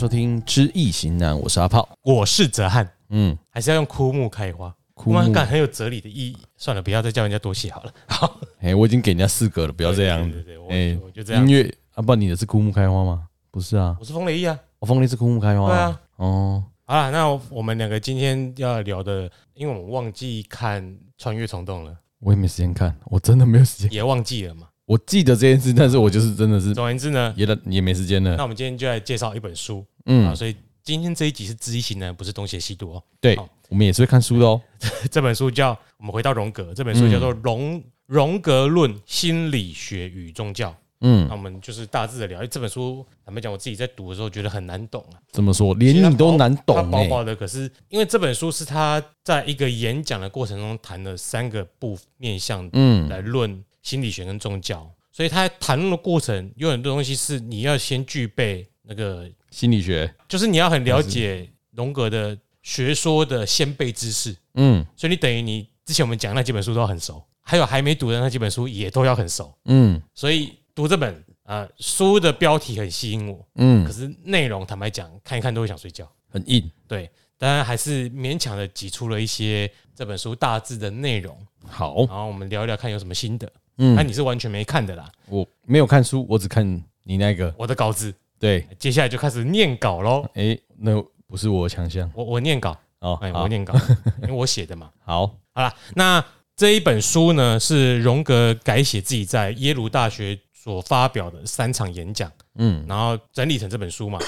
收听《知易行难》，我是阿炮，我是哲瀚。嗯，还是要用枯木开花，枯木感很有哲理的意义。算了，不要再叫人家多谢好了。好，哎，我已经给人家四个了，不要这样。对对对，我就这样。音乐啊，不，你的是枯木开花吗？不是啊，我是风雷翼啊。我风雷是枯木开花。对啊。哦，好了，那我们两个今天要聊的，因为我们忘记看《穿越虫洞》了，我也没时间看，我真的没有时间，也忘记了嘛。我记得这件事，但是我就是真的是，总而言之呢，也也没时间了。那我们今天就来介绍一本书，嗯，啊，所以今天这一集是知易行难，不是东邪西毒哦。对，我们也是会看书的哦。这本书叫我们回到荣格，这本书叫做《荣荣格论：心理学与宗教》。嗯，那我们就是大致的聊。这本书坦白讲，我自己在读的时候觉得很难懂啊。怎么说？连你都难懂？它薄薄的，可是因为这本书是他在一个演讲的过程中谈了三个部面向，嗯，来论。心理学跟宗教，所以他谈论的过程有很多东西是你要先具备那个心理学，就是你要很了解荣格的学说的先辈知识。嗯，所以你等于你之前我们讲那几本书都要很熟，还有还没读的那几本书也都要很熟。嗯，所以读这本啊书的标题很吸引我。嗯，可是内容坦白讲，看一看都会想睡觉，很硬。对，当然还是勉强的挤出了一些这本书大致的内容。好，然后我们聊一聊看有什么心得。嗯，那你是完全没看的啦。我没有看书，我只看你那个我的稿子。对，接下来就开始念稿喽。哎，那不是我强项。我我念稿哦，哎，我念稿，因为我写的嘛。好，好了，那这一本书呢，是荣格改写自己在耶鲁大学所发表的三场演讲，嗯，然后整理成这本书嘛。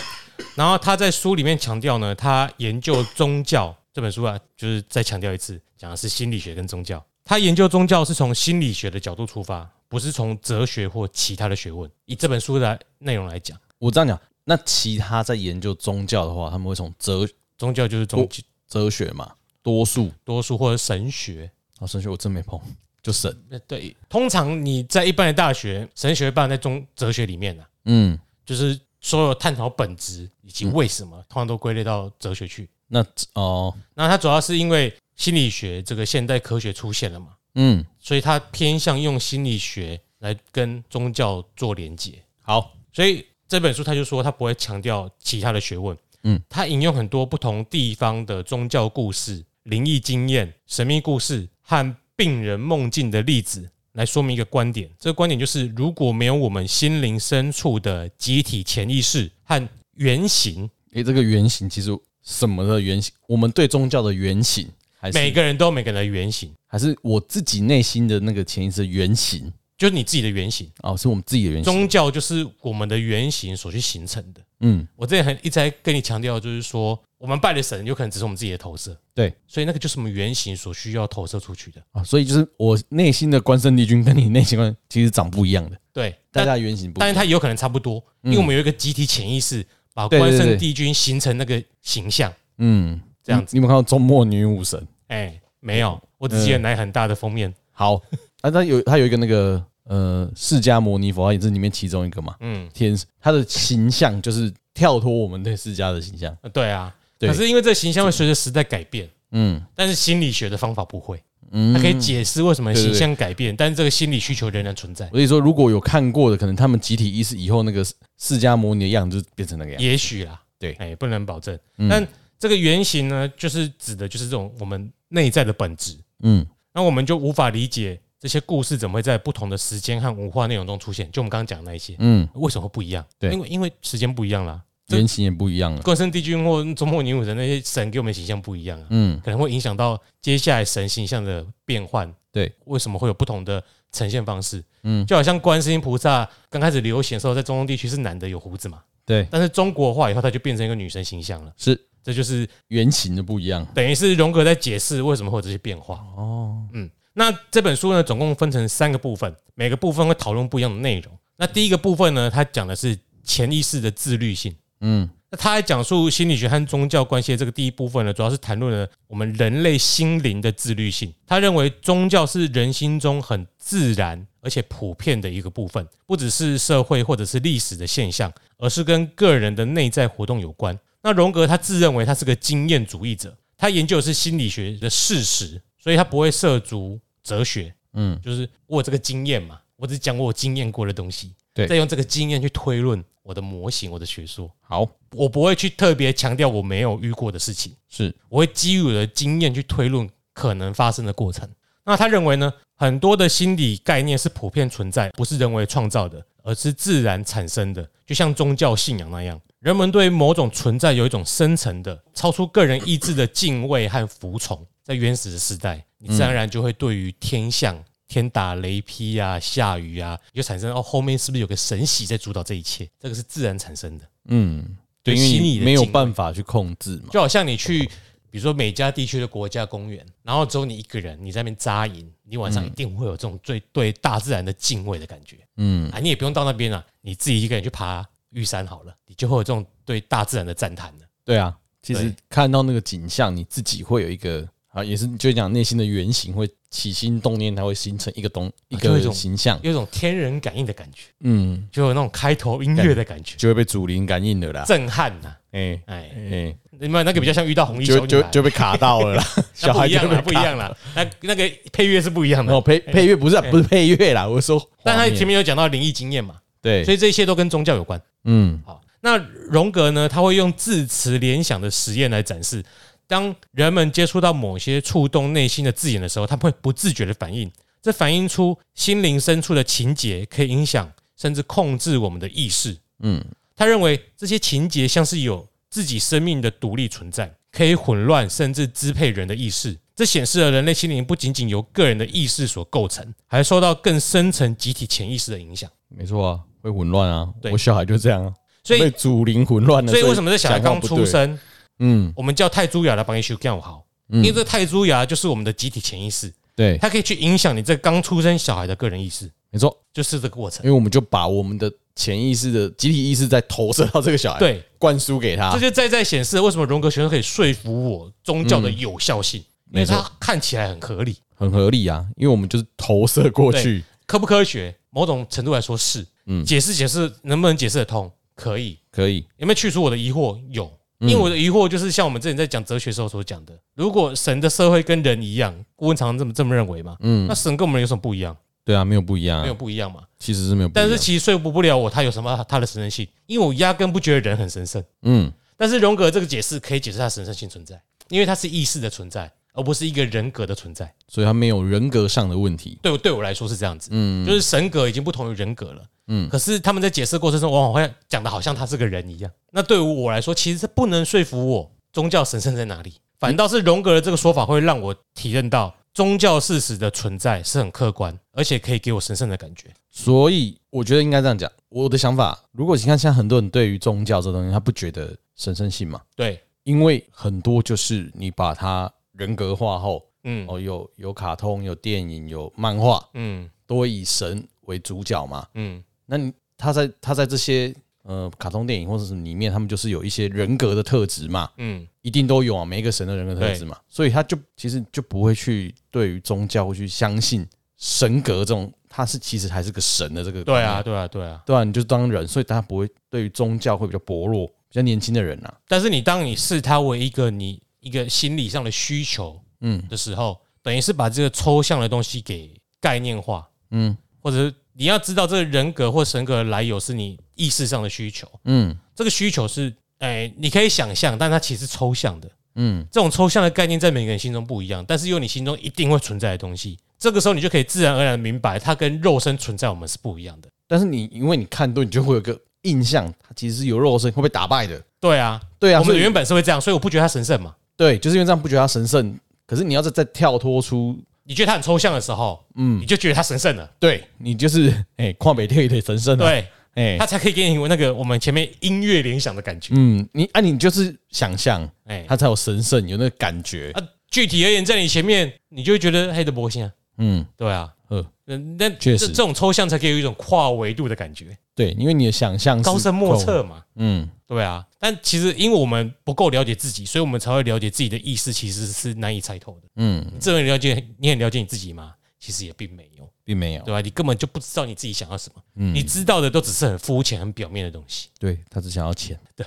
然后他在书里面强调呢，他研究宗教这本书啊，就是再强调一次，讲的是心理学跟宗教。他研究宗教是从心理学的角度出发，不是从哲学或其他的学问。以这本书的内容来讲，我这样讲，那其他在研究宗教的话，他们会从哲宗教就是宗哲学嘛，多数多数或者神学。啊，神学我真没碰，就神。对，通常你在一般的大学，神学会办在中哲学里面的。嗯，就是所有探讨本质以及为什么，通常都归类到哲学去。那哦，那它主要是因为。心理学这个现代科学出现了嘛？嗯，所以他偏向用心理学来跟宗教做连接。好，所以这本书他就说他不会强调其他的学问。嗯，他引用很多不同地方的宗教故事、灵异经验、神秘故事和病人梦境的例子来说明一个观点。这个观点就是，如果没有我们心灵深处的集体潜意识和原型，诶，这个原型其实什么的原型？我们对宗教的原型。每个人都有每个人的原型，还是我自己内心的那个潜意识的原型，就是你自己的原型哦，是我们自己的原型。宗教就是我们的原型所去形成的。嗯，我之前很一直在跟你强调，就是说我们拜的神有可能只是我们自己的投射。对，所以那个就是我们原型所需要投射出去的啊。所以就是我内心的关圣帝君跟你内心观其实长不一样的。对，大家原型不，但是它有可能差不多，因为我们有一个集体潜意识把关圣帝君形成那个形象。嗯，这样子。你有没有看到周末女武神？哎。没有，我只记得奶很大的封面。好，啊，他有他有一个那个呃释迦摩尼佛，也是里面其中一个嘛。嗯，天，他的形象就是跳脱我们对释迦的形象。对啊，可是因为这个形象会随着时代改变。嗯，但是心理学的方法不会。嗯，它可以解释为什么形象改变，但是这个心理需求仍然存在。所以说，如果有看过的，可能他们集体意识以后那个释迦摩尼的样子就变成那个样子。也许啦，对，哎，不能保证。但这个原型呢，就是指的就是这种我们。内在的本质，嗯，那我们就无法理解这些故事怎么会在不同的时间和文化内容中出现。就我们刚刚讲的那一些，嗯，为什么会不一样？对，因为因为时间不一样啦，原型也不一样了。关圣帝君或中末女武神那些神给我们形象不一样啊，嗯，可能会影响到接下来神形象的变换。对，为什么会有不同的呈现方式？嗯，就好像观世音菩萨刚开始流行的时候，在中东地区是男的有胡子嘛，对，但是中国化以后，它就变成一个女神形象了，是。这就是原型的不一样，等于是荣格在解释为什么会有这些变化。哦，嗯，那这本书呢，总共分成三个部分，每个部分会讨论不一样的内容。那第一个部分呢，它讲的是潜意识的自律性。嗯，那他在讲述心理学和宗教关系的这个第一部分呢，主要是谈论了我们人类心灵的自律性。他认为宗教是人心中很自然而且普遍的一个部分，不只是社会或者是历史的现象，而是跟个人的内在活动有关。那荣格他自认为他是个经验主义者，他研究的是心理学的事实，所以他不会涉足哲学。嗯，就是我有这个经验嘛，我只讲我经验过的东西，对，再用这个经验去推论我的模型，我的学说。好，我不会去特别强调我没有遇过的事情，是我会基于我的经验去推论可能发生的过程。那他认为呢，很多的心理概念是普遍存在，不是人为创造的，而是自然产生的，就像宗教信仰那样。人们对某种存在有一种深层的、超出个人意志的敬畏和服从。在原始的时代，你自然而然就会对于天象、天打雷劈啊、下雨啊，就产生哦，后面是不是有个神玺在主导这一切？这个是自然产生的。嗯，对，因为你没有办法去控制嘛。就好像你去。比如说每家地区的国家公园，然后只有你一个人，你在那边扎营，你晚上一定会有这种最对大自然的敬畏的感觉。嗯啊，你也不用到那边啊，你自己一个人去爬玉山好了，你就会有这种对大自然的赞叹了。对啊，其实看到那个景象，你自己会有一个啊，也是就讲内心的原型会起心动念，它会形成一个东一个形象，有一种天人感应的感觉。嗯，就有那种开头音乐的感觉，就会被祖灵感应的啦，震撼呐。哎哎哎。你们那个比较像遇到红衣就就就被卡到了啦。小孩不一样了，不一样了。那那个配乐是不一样的。哦，配配乐不是不是配乐啦，我说。但他前面有讲到灵异经验嘛？对，所以这一切都跟宗教有关。嗯，好。那荣格呢？他会用字词联想的实验来展示，当人们接触到某些触动内心的字眼的时候，他们会不自觉的反应，这反映出心灵深处的情节可以影响甚至控制我们的意识。嗯，他认为这些情节像是有。自己生命的独立存在，可以混乱甚至支配人的意识。这显示了人类心灵不仅仅由个人的意识所构成，还受到更深层集体潜意识的影响。没错啊，会混乱啊。我小孩就这样啊，所以被祖灵混乱了。所以为什么这小孩刚出生，嗯，我们叫泰铢牙来帮你修更好？因为这泰铢牙就是我们的集体潜意识，对，它可以去影响你这刚出生小孩的个人意识。没错，就是这个过程。因为我们就把我们的。潜意识的集体意识在投射到这个小孩，对，灌输给他，这就在在显示为什么荣格学生可以说服我宗教的有效性，因为它看起来很合理，很合理啊，因为我们就是投射过去，科不科学？某种程度来说是，嗯，解释解释能不能解释得通？可以，可以，有没有去除我的疑惑？有，因为我的疑惑就是像我们之前在讲哲学时候所讲的，如果神的社会跟人一样，顾问常常这么这么认为嘛，嗯，那神跟我们有什么不一样？对啊，没有不一样，没有不一样嘛。其实是没有，但是其实说服不了我，他有什么他的神圣性？因为我压根不觉得人很神圣。嗯，但是荣格这个解释可以解释他神圣性存在，因为他是意识的存在，而不是一个人格的存在，所以他没有人格上的问题。对我对我来说是这样子，嗯，就是神格已经不同于人格了，嗯。可是他们在解释过程中，往往会讲的好像他是个人一样。那对于我来说，其实是不能说服我宗教神圣在哪里，反倒是荣格的这个说法会让我体认到。宗教事实的存在是很客观，而且可以给我神圣的感觉。所以我觉得应该这样讲。我的想法，如果你看，现在很多人对于宗教这东西，他不觉得神圣性嘛？对，因为很多就是你把它人格化后，嗯，哦，有有卡通、有电影、有漫画，嗯，都会以神为主角嘛，嗯，那你他在他在这些。呃，卡通电影或者是里面，他们就是有一些人格的特质嘛，嗯，一定都有啊，每一个神的人格特质嘛，所以他就其实就不会去对于宗教会去相信神格这种，他是其实还是个神的这个，对啊，对啊，对啊，对啊，你就当人，所以他不会对于宗教会比较薄弱，比较年轻的人呐。但是你当你视他为一个你一个心理上的需求，嗯的时候，等于是把这个抽象的东西给概念化，嗯，或者是。你要知道这个人格或神格的来由是你意识上的需求，嗯，这个需求是，哎，你可以想象，但它其实是抽象的，嗯，这种抽象的概念在每个人心中不一样，但是有你心中一定会存在的东西，这个时候你就可以自然而然明白，它跟肉身存在我们是不一样的。但是你因为你看多，你就会有个印象，它其实是有肉身会被打败的。对啊，对啊，我们原本是会这样，所以我不觉得它神圣嘛。对，就是因为这样不觉得它神圣，可是你要再再跳脱出。你觉得他很抽象的时候，嗯，你就觉得他神圣了。对，你就是哎，旷北铁一神圣了。对，哎，他才可以给你那个我们前面音乐联想的感觉。嗯，你啊，你就是想象，哎，他才有神圣，有那个感觉。啊，具体而言，在你前面，你就会觉得黑的波星啊。嗯，对啊，呃，那那确实，这种抽象才可以有一种跨维度的感觉。对，因为你的想象高深莫测嘛。嗯，对啊。但其实，因为我们不够了解自己，所以我们才会了解自己的意识其实是难以猜透的。嗯，这么了解，你很了解你自己吗？其实也并没有，并没有，对吧？你根本就不知道你自己想要什么。嗯，你知道的都只是很肤浅、很表面的东西。对，他只想要钱。对，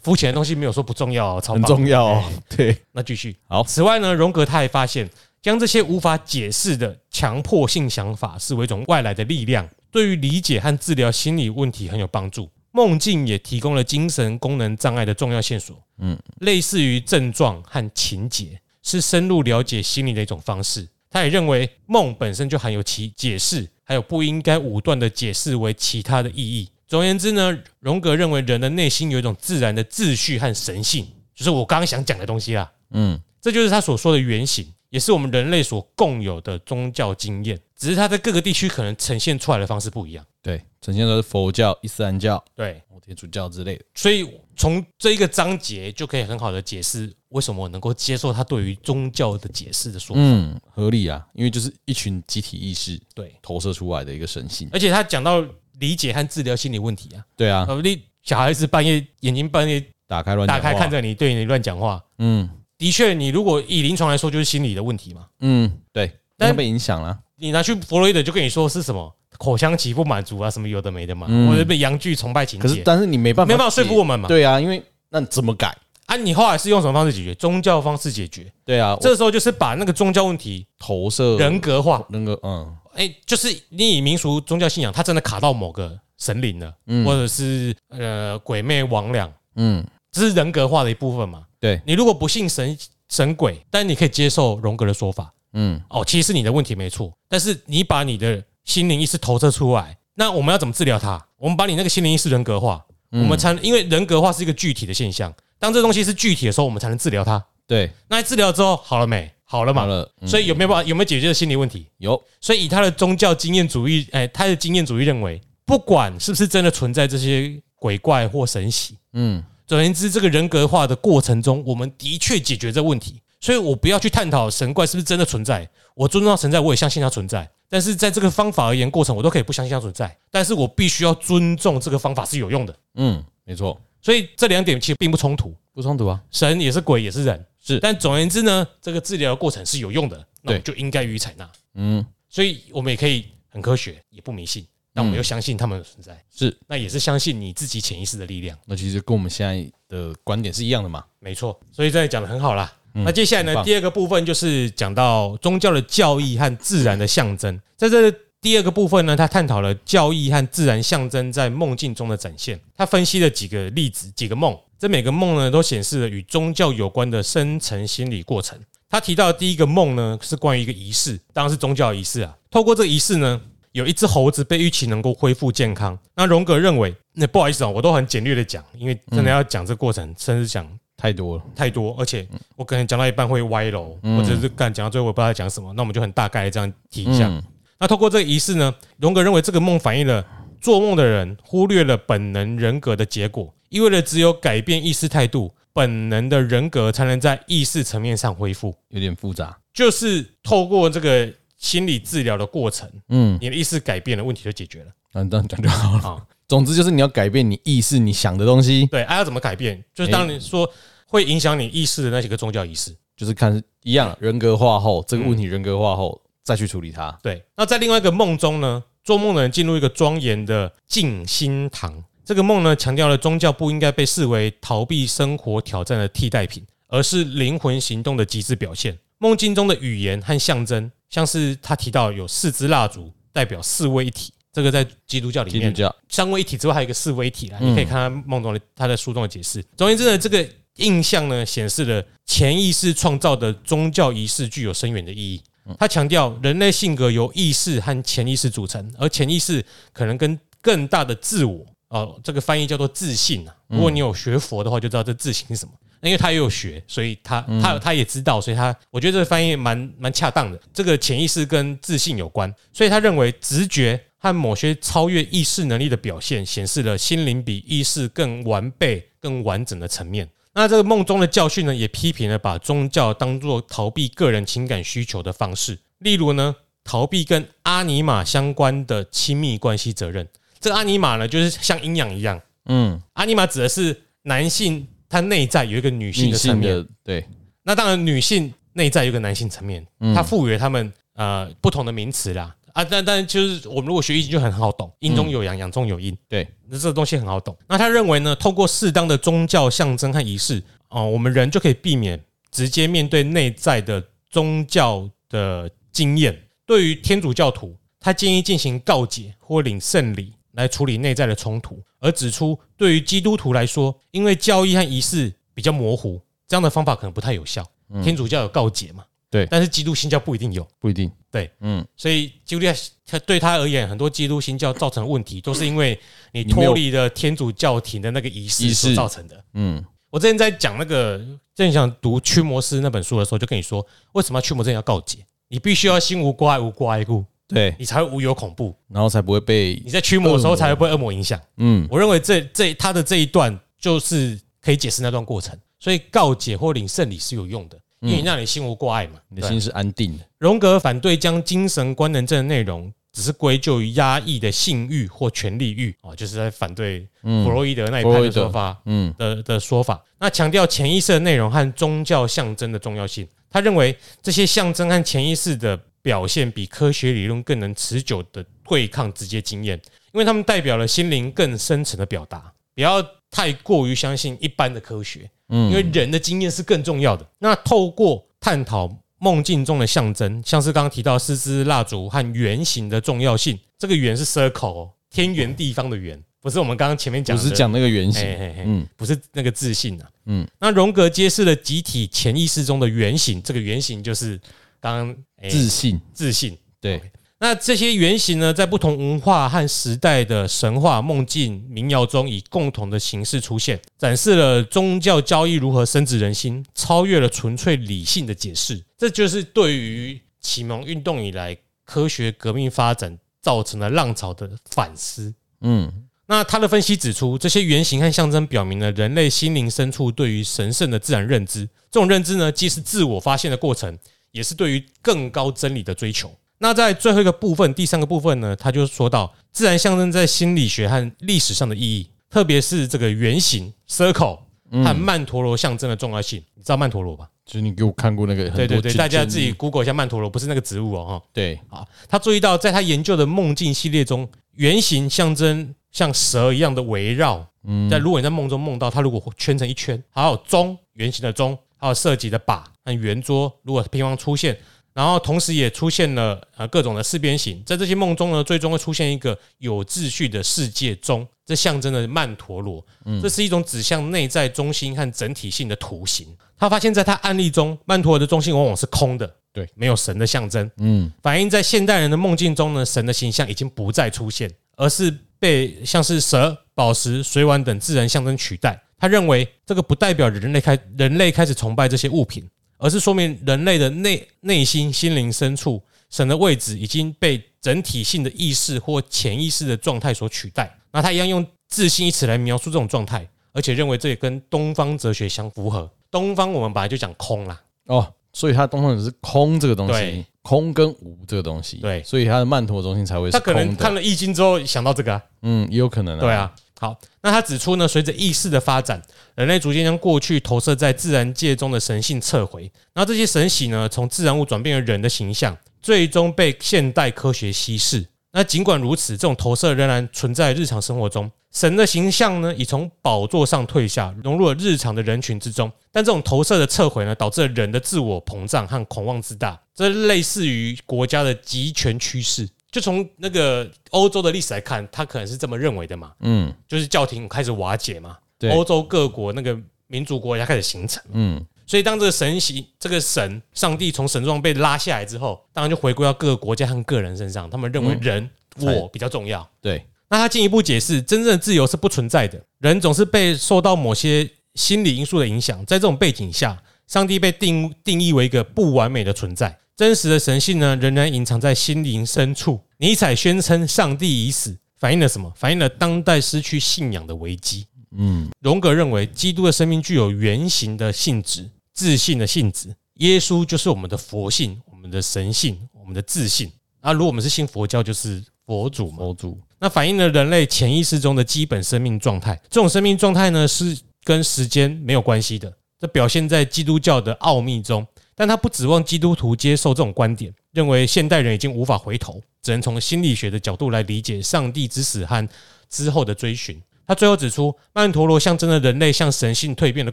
肤浅的东西没有说不重要，超很重要。对，那继续。好。此外呢，荣格他还发现，将这些无法解释的强迫性想法视为一种外来的力量，对于理解和治疗心理问题很有帮助。梦境也提供了精神功能障碍的重要线索，嗯，类似于症状和情节，是深入了解心理的一种方式。他也认为梦本身就含有其解释，还有不应该武断的解释为其他的意义。总而言之呢，荣格认为人的内心有一种自然的秩序和神性，就是我刚刚想讲的东西啦。嗯，这就是他所说的原型，也是我们人类所共有的宗教经验，只是它在各个地区可能呈现出来的方式不一样。对，呈现的是佛教、伊斯兰教、对，天主教之类的。所以从这一个章节就可以很好的解释为什么我能够接受他对于宗教的解释的说法。嗯，合理啊，因为就是一群集体意识对投射出来的一个神性。而且他讲到理解和治疗心理问题啊，对啊，你小孩子半夜眼睛半夜打开乱打开看着你，对你乱讲话，嗯，的确，你如果以临床来说，就是心理的问题嘛。嗯，对，但被影响了。你拿去弗洛伊德就跟你说是什么？口腔期不满足啊，什么有的没的嘛，或者被阳具崇拜情节。可是，但是你没办法，没办法说服我们嘛。对啊，因为那怎么改啊？你后来是用什么方式解决？宗教方式解决。对啊，这个时候就是把那个宗教问题投射人格化，人格嗯，哎，就是你以民俗宗教信仰，它真的卡到某个神灵了，或者是呃鬼魅魍魉，嗯，这是人格化的一部分嘛。对，你如果不信神神鬼，但你可以接受荣格的说法，嗯，哦，其实是你的问题没错，但是你把你的心灵意识投射出来。那我们要怎么治疗它？我们把你那个心灵意识人格化，我们才能，因为人格化是一个具体的现象。当这东西是具体的时候，我们才能治疗它。对，那治疗之后好了没？好了嘛？好了。所以有没有办法？有没有解决的心理问题？有。所以以他的宗教经验主义，哎，他的经验主义认为，不管是不是真的存在这些鬼怪或神喜，嗯，总而言之，这个人格化的过程中，我们的确解决这问题。所以我不要去探讨神怪是不是真的存在，我尊重它存在，我也相信它存在。但是在这个方法而言，过程我都可以不相信它存在，但是我必须要尊重这个方法是有用的。嗯，没错。所以这两点其实并不冲突，不冲突啊。神也是鬼也是人，是。但总而言之呢，这个治疗的过程是有用的，那我们就应该予以采纳。嗯，所以我们也可以很科学，也不迷信，但我们又相信他们的存在。是，那也是相信你自己潜意识的力量。那其实跟我们现在的观点是一样的嘛？没错。所以这里讲得很好啦。那接下来呢？第二个部分就是讲到宗教的教义和自然的象征。在这第二个部分呢，他探讨了教义和自然象征在梦境中的展现。他分析了几个例子，几个梦。这每个梦呢，都显示了与宗教有关的深层心理过程。他提到的第一个梦呢，是关于一个仪式，当然是宗教仪式啊。透过这个仪式呢，有一只猴子被预期能够恢复健康。那荣格认为，那不好意思啊，我都很简略的讲，因为真的要讲这个过程，甚至讲。太多了，太多，而且我可能讲到一半会歪楼，或者是干讲到最后我不知道在讲什么，那我们就很大概这样提一下。那透过这个仪式呢，荣格认为这个梦反映了做梦的人忽略了本能人格的结果，意味着只有改变意识态度，本能的人格才能在意识层面上恢复。有点复杂，就是透过这个心理治疗的过程，嗯，你的意识改变了，问题就解决了。嗯，这样讲就好了。总之就是你要改变你意识，你想的东西。对，还要怎么改变？就是当你说。会影响你意识的那几个宗教仪式，就是看一样人格化后，这个问题人格化后再去处理它。对，那在另外一个梦中呢，做梦的人进入一个庄严的静心堂。这个梦呢，强调了宗教不应该被视为逃避生活挑战的替代品，而是灵魂行动的极致表现。梦境中的语言和象征，像是他提到有四支蜡烛代表四位一体，这个在基督教里面，三位一体之外还有一个四位一体啦。你可以看他梦中的他在书中的解释。总而言之呢，这个。印象呢，显示了潜意识创造的宗教仪式具有深远的意义。他强调人类性格由意识和潜意识组成，而潜意识可能跟更大的自我哦，这个翻译叫做自信啊。如果你有学佛的话，就知道这自信是什么。因为他也有学，所以他他他也知道，所以他我觉得这个翻译蛮蛮恰当的。这个潜意识跟自信有关，所以他认为直觉和某些超越意识能力的表现，显示了心灵比意识更完备、更完整的层面。那这个梦中的教训呢，也批评了把宗教当作逃避个人情感需求的方式。例如呢，逃避跟阿尼玛相关的亲密关系责任。这个阿尼玛呢，就是像阴阳一样。嗯，阿尼玛指的是男性，他内在有一个女性的层面。对。那当然，女性内在有一个男性层面，他赋予了他们呃不同的名词啦。啊，但但就是我们如果学易经就很好懂，阴中有阳，阳中有阴，对，那这个东西很好懂。那他认为呢，透过适当的宗教象征和仪式，哦，我们人就可以避免直接面对内在的宗教的经验。对于天主教徒，他建议进行告解或领圣礼来处理内在的冲突，而指出对于基督徒来说，因为教义和仪式比较模糊，这样的方法可能不太有效。天主教有告解嘛？对，但是基督新教不一定有，不一定。对，嗯，所以基督教他对他而言，很多基督新教造成的问题，都是因为你脱离了天主教廷的那个仪式所造成的。嗯，我之前在讲那个正想读驱魔师那本书的时候，就跟你说，为什么要驱魔真要告解？你必须要心无挂碍，无挂碍故，对。你才会无有恐怖，然后才不会被你在驱魔的时候才会被恶魔。影响。嗯，我认为这这他的这一段就是可以解释那段过程，所以告解或领圣礼是有用的，因为让你心无挂碍嘛，你的心是安定的。荣格反对将精神官能症的内容只是归咎于压抑的性欲或权力欲啊，就是在反对弗洛伊德那一派的说法，嗯。的的说法。那强调潜意识的内容和宗教象征的重要性。他认为这些象征和潜意识的表现比科学理论更能持久的对抗直接经验，因为他们代表了心灵更深层的表达。不要太过于相信一般的科学，因为人的经验是更重要的。那透过探讨梦境中的象征，像是刚刚提到四支蜡烛和圆形的重要性，这个圆是 circle，天圆地方的圆。不是我们刚刚前面讲的，不是讲那个原型，嗯，不是那个自信啊，嗯，那荣格揭示了集体潜意识中的原型，这个原型就是刚刚自信，自信，对。那这些原型呢，在不同文化和时代的神话、梦境、民谣中，以共同的形式出现，展示了宗教教义如何深植人心，超越了纯粹理性的解释。这就是对于启蒙运动以来科学革命发展造成了浪潮的反思，嗯。那他的分析指出，这些原型和象征表明了人类心灵深处对于神圣的自然认知。这种认知呢，既是自我发现的过程，也是对于更高真理的追求。那在最后一个部分，第三个部分呢，他就说到自然象征在心理学和历史上的意义，特别是这个圆形 （circle） 和曼陀罗象征的重要性。你知道曼陀罗吧？就是你给我看过那个，对对对，大家自己 Google 一下曼陀罗，不是那个植物哦，哈。对，啊，他注意到在他研究的梦境系列中，圆形象征。像蛇一样的围绕，嗯但如果你在梦中梦到它，如果圈成一圈，还有钟，圆形的钟，还有涉及的靶和圆桌，如果平方出现，然后同时也出现了呃各种的四边形，在这些梦中呢，最终会出现一个有秩序的世界中，这象征了曼陀罗，这是一种指向内在中心和整体性的图形。他发现，在他案例中，曼陀罗的中心往往是空的，对，没有神的象征，嗯，反映在现代人的梦境中呢，神的形象已经不再出现，而是。被像是蛇、宝石、水碗等自然象征取代。他认为这个不代表人类开人类开始崇拜这些物品，而是说明人类的内内心心灵深处神的位置已经被整体性的意识或潜意识的状态所取代。那他一样用自信一词来描述这种状态，而且认为这也跟东方哲学相符合。东方我们本来就讲空啦，哦，所以他东方只是空这个东西。空跟无这个东西，对，所以他的曼陀罗中心才会。他可能看了易经之后想到这个，啊，嗯，也有可能。啊对啊，好，那他指出呢，随着意识的发展，人类逐渐将过去投射在自然界中的神性撤回，然后这些神性呢，从自然物转变为人的形象，最终被现代科学稀释。那尽管如此，这种投射仍然存在日常生活中。神的形象呢，已从宝座上退下，融入了日常的人群之中。但这种投射的撤回呢，导致了人的自我膨胀和狂妄自大。这类似于国家的集权趋势。就从那个欧洲的历史来看，他可能是这么认为的嘛。嗯，就是教廷开始瓦解嘛。对，欧洲各国那个民族国家开始形成。嗯，所以当这个神形，这个神上帝从神状被拉下来之后，当然就回归到各个国家和个人身上。他们认为人我比较重要。对。那他进一步解释，真正的自由是不存在的，人总是被受到某些心理因素的影响。在这种背景下，上帝被定定义为一个不完美的存在，真实的神性呢，仍然隐藏在心灵深处。尼采宣称上帝已死，反映了什么？反映了当代失去信仰的危机。嗯，荣格认为，基督的生命具有原型的性质、自信的性质。耶稣就是我们的佛性、我们的神性、我们的自信。啊，如果我们是信佛教，就是佛祖嘛，佛祖。那反映了人类潜意识中的基本生命状态。这种生命状态呢，是跟时间没有关系的。这表现在基督教的奥秘中，但他不指望基督徒接受这种观点，认为现代人已经无法回头，只能从心理学的角度来理解上帝之死和之后的追寻。他最后指出，曼陀罗象征了人类向神性蜕变的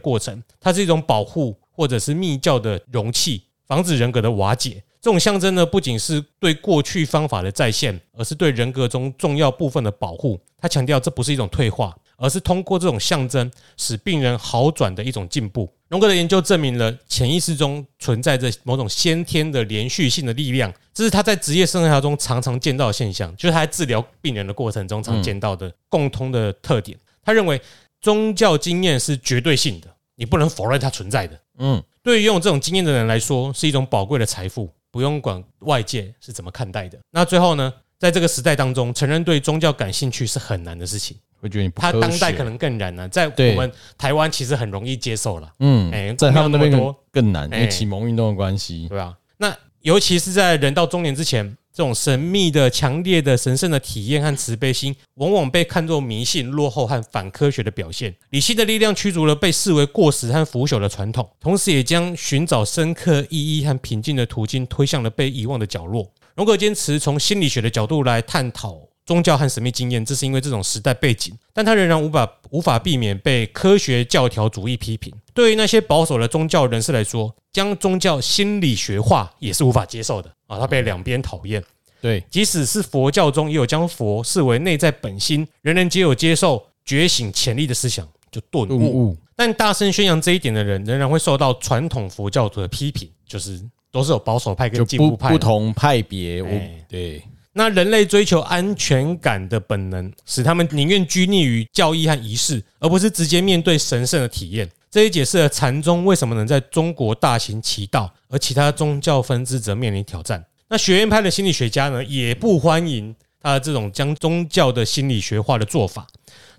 过程，它是一种保护或者是密教的容器，防止人格的瓦解。这种象征呢，不仅是对过去方法的再现，而是对人格中重要部分的保护。他强调，这不是一种退化，而是通过这种象征使病人好转的一种进步。荣格的研究证明了潜意识中存在着某种先天的连续性的力量，这是他在职业生涯中常常见到的现象，就是他在治疗病人的过程中常见到的共通的特点。他认为宗教经验是绝对性的，你不能否认它存在的。嗯。对于拥有这种经验的人来说，是一种宝贵的财富，不用管外界是怎么看待的。那最后呢，在这个时代当中，承认对宗教感兴趣是很难的事情。会觉得你不他当代可能更难了，在我们台湾其实很容易接受了。嗯，哎，在他们那边更难，因为启蒙运动的关系，对吧？那尤其是在人到中年之前。这种神秘的、强烈的、神圣的体验和慈悲心，往往被看作迷信、落后和反科学的表现。理性的力量驱逐了被视为过时和腐朽的传统，同时也将寻找深刻意义和平静的途径推向了被遗忘的角落。荣格坚持从心理学的角度来探讨。宗教和神秘经验，这是因为这种时代背景，但他仍然无法无法避免被科学教条主义批评。对于那些保守的宗教人士来说，将宗教心理学化也是无法接受的啊！他被两边讨厌。对，即使是佛教中也有将佛视为内在本心，人人皆有接受觉醒潜力的思想，就顿悟。但大声宣扬这一点的人，仍然会受到传统佛教徒的批评，就是都是有保守派跟进步派不同派别。对。那人类追求安全感的本能，使他们宁愿拘泥于教义和仪式，而不是直接面对神圣的体验。这也解释了禅宗为什么能在中国大行其道，而其他宗教分支则面临挑战。那学院派的心理学家呢，也不欢迎他的这种将宗教的心理学化的做法。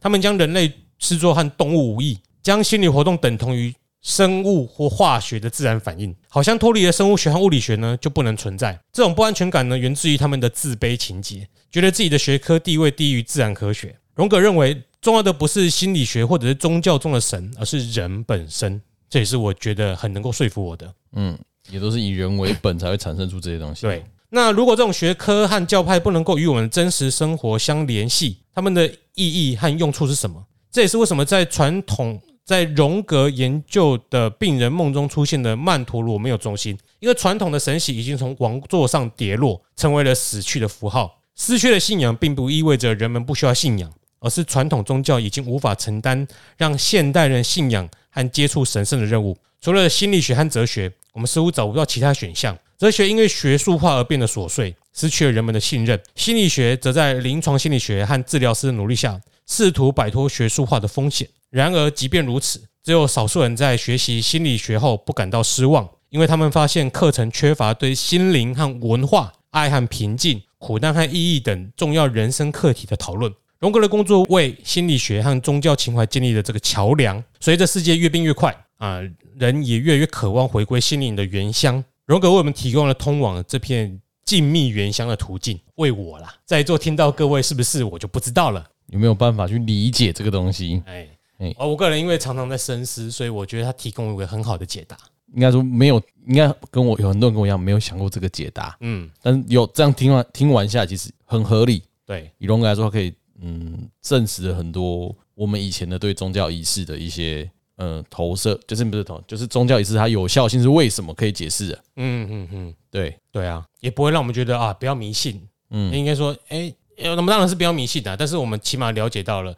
他们将人类视作和动物无异，将心理活动等同于。生物或化学的自然反应，好像脱离了生物学和物理学呢，就不能存在。这种不安全感呢，源自于他们的自卑情结，觉得自己的学科地位低于自然科学。荣格认为，重要的不是心理学或者是宗教中的神，而是人本身。这也是我觉得很能够说服我的。嗯，也都是以人为本才会产生出这些东西。对。那如果这种学科和教派不能够与我们真实生活相联系，他们的意义和用处是什么？这也是为什么在传统。在荣格研究的病人梦中出现的曼陀罗没有中心，因为传统的神玺已经从王座上跌落，成为了死去的符号。失去了信仰，并不意味着人们不需要信仰，而是传统宗教已经无法承担让现代人信仰和接触神圣的任务。除了心理学和哲学，我们似乎找不到其他选项。哲学因为学术化而变得琐碎，失去了人们的信任；心理学则在临床心理学和治疗师的努力下，试图摆脱学术化的风险。然而，即便如此，只有少数人在学习心理学后不感到失望，因为他们发现课程缺乏对心灵和文化、爱和平静、苦难和意义等重要人生课题的讨论。荣格的工作为心理学和宗教情怀建立了这个桥梁。随着世界越变越快啊，人也越来越渴望回归心灵的原乡。荣格为我们提供了通往这片静谧原乡的途径。为我啦，在座听到各位是不是我就不知道了？有没有办法去理解这个东西？哎。哦，我个人因为常常在深思，所以我觉得他提供了一个很好的解答。应该说没有，应该跟我有很多人跟我一样没有想过这个解答。嗯，但是有这样听完听完下，其实很合理。对，以龙哥来说，可以嗯证实了很多我们以前的对宗教仪式的一些嗯投射，就是不是投，就是宗教仪式它有效性是为什么可以解释的。嗯嗯嗯，对对啊，也不会让我们觉得啊不要迷信。嗯，应该说，哎，那么当然是不要迷信的，但是我们起码了解到了。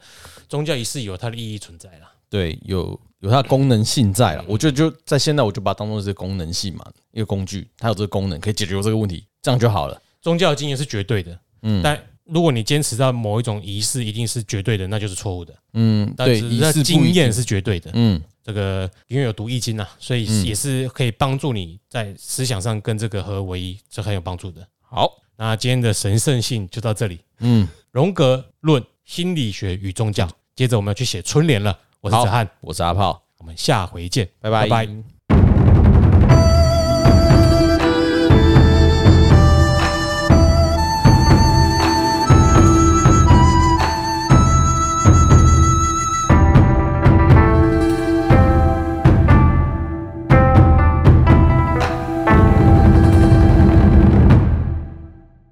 宗教仪式有它的意义存在啦，对，有有它的功能性在了。我觉得就在现在，我就把它当做是功能性嘛，一个工具，它有这个功能可以解决这个问题，这样就好了。宗教的经验是绝对的，嗯，但如果你坚持到某一种仪式一定是绝对的，那就是错误的，嗯，对，仪式经验是绝对的，嗯，这个因为有读易经呐，所以也是可以帮助你在思想上跟这个合而为一，这很有帮助的。好，那今天的神圣性就到这里，嗯，荣格论心理学与宗教。接着我们要去写春联了，我是子翰，我是阿炮，我们下回见，拜拜。拜拜。